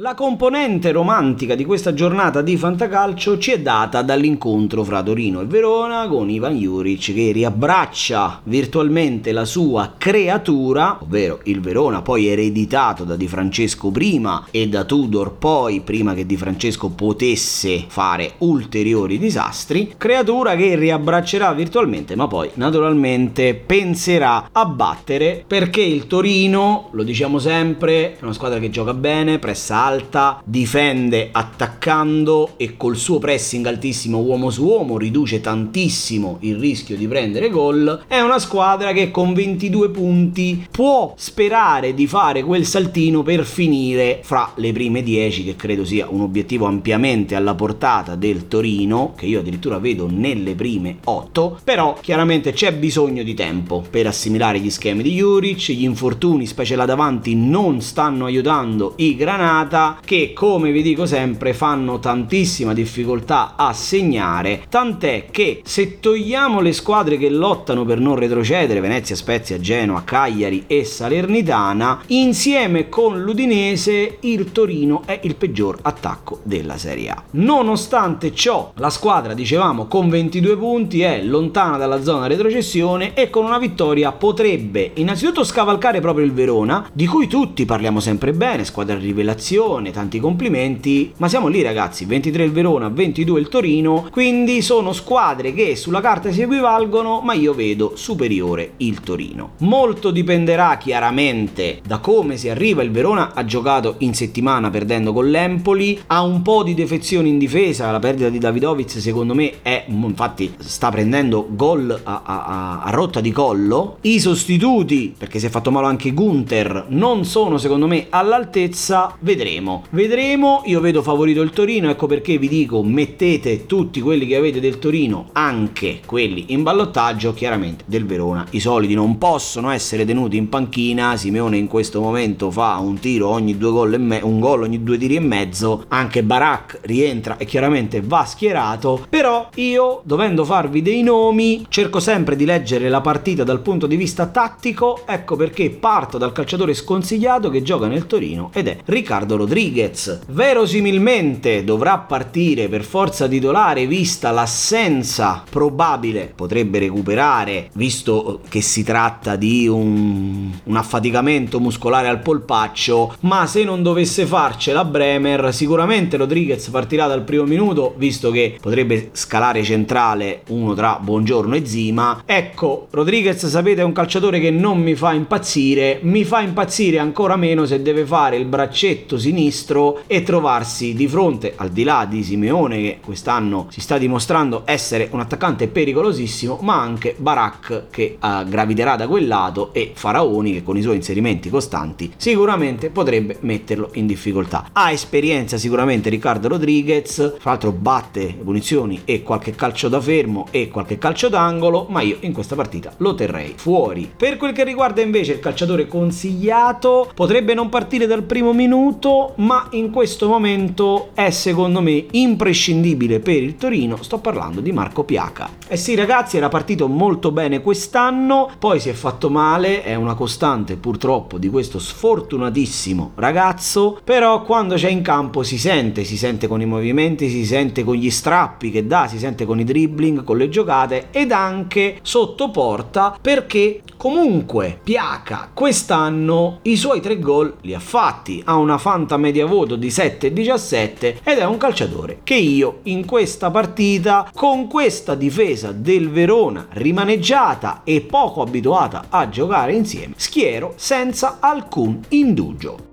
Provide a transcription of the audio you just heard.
La componente romantica di questa giornata di fantacalcio ci è data dall'incontro fra Torino e Verona con Ivan Juric che riabbraccia virtualmente la sua creatura, ovvero il Verona poi ereditato da Di Francesco prima e da Tudor poi prima che Di Francesco potesse fare ulteriori disastri, creatura che riabbraccerà virtualmente ma poi naturalmente penserà a battere perché il Torino, lo diciamo sempre, è una squadra che gioca bene, pressa alta, difende attaccando e col suo pressing altissimo uomo su uomo riduce tantissimo il rischio di prendere gol. È una squadra che con 22 punti può sperare di fare quel saltino per finire fra le prime 10 che credo sia un obiettivo ampiamente alla portata del Torino che io addirittura vedo nelle prime 8 però chiaramente c'è bisogno di tempo per assimilare gli schemi di Juric. Gli infortuni specie là davanti non stanno aiutando i Granata giornata che come vi dico sempre fanno tantissima difficoltà a segnare. Tant'è che se togliamo le squadre che lottano per non retrocedere Venezia, Spezia, Genoa, Cagliari e Salernitana insieme con l'Udinese il Torino è il peggior attacco della Serie A. Nonostante ciò la squadra dicevamo con 22 punti è lontana dalla zona retrocessione e con una vittoria potrebbe innanzitutto scavalcare proprio il Verona di cui tutti parliamo sempre bene squadra rivelazione prestazione, tanti complimenti, ma siamo lì ragazzi, 23 il Verona, 22 il Torino, quindi sono squadre che sulla carta si equivalgono, ma io vedo superiore il Torino. Molto dipenderà chiaramente da come si arriva, il Verona ha giocato in settimana perdendo con l'Empoli, ha un po' di defezioni in difesa, la perdita di Davidovic secondo me è, infatti sta prendendo gol a, a, a rotta di collo, i sostituti, perché si è fatto male anche Gunther, non sono secondo me all'altezza, vedremo vedremo. Vedremo, io vedo favorito il Torino, ecco perché vi dico mettete tutti quelli che avete del Torino, anche quelli in ballottaggio, chiaramente del Verona. I soliti non possono essere tenuti in panchina, Simeone in questo momento fa un tiro ogni due gol e me- un gol ogni due tiri e mezzo, anche Barak rientra e chiaramente va schierato, però io dovendo farvi dei nomi cerco sempre di leggere la partita dal punto di vista tattico, ecco perché parto dal calciatore sconsigliato che gioca nel Torino ed è Riccardo Rodriguez Rodriguez. Verosimilmente dovrà partire per forza titolare vista l'assenza probabile, potrebbe recuperare visto che si tratta di un, un affaticamento muscolare al polpaccio, ma se non dovesse farcela Bremer sicuramente Rodriguez partirà dal primo minuto visto che potrebbe scalare centrale uno tra Buongiorno e Zima. Ecco, Rodriguez sapete è un calciatore che non mi fa impazzire, mi fa impazzire ancora meno se deve fare il braccetto sinistro e trovarsi di fronte, al di là di Simeone che quest'anno si sta dimostrando essere un attaccante pericolosissimo, ma anche Barak che uh, graviterà da quel lato e Faraoni che con i suoi inserimenti costanti sicuramente potrebbe metterlo in difficoltà. Ha esperienza sicuramente Riccardo Rodriguez, fra l'altro batte punizioni e qualche calcio da fermo e qualche calcio d'angolo, ma io in questa partita lo terrei fuori. Per quel che riguarda invece il calciatore consigliato, potrebbe non partire dal primo minuto, ma in questo momento è secondo me imprescindibile per il Torino. Sto parlando di Marco Piaca. Eh sì, ragazzi, era partito molto bene quest'anno, poi si è fatto male, è una costante purtroppo di questo sfortunatissimo ragazzo, però quando c'è in campo si sente, si sente con i movimenti, si sente con gli strappi che dà, si sente con i dribbling, con le giocate ed anche sotto porta perché comunque Piaca quest'anno i suoi tre gol li ha fatti, ha una fanta media voto di 7-17 ed è un calciatore che io in questa partita con questa difesa del Verona rimaneggiata e poco abituata a giocare insieme schiero senza alcun indugio.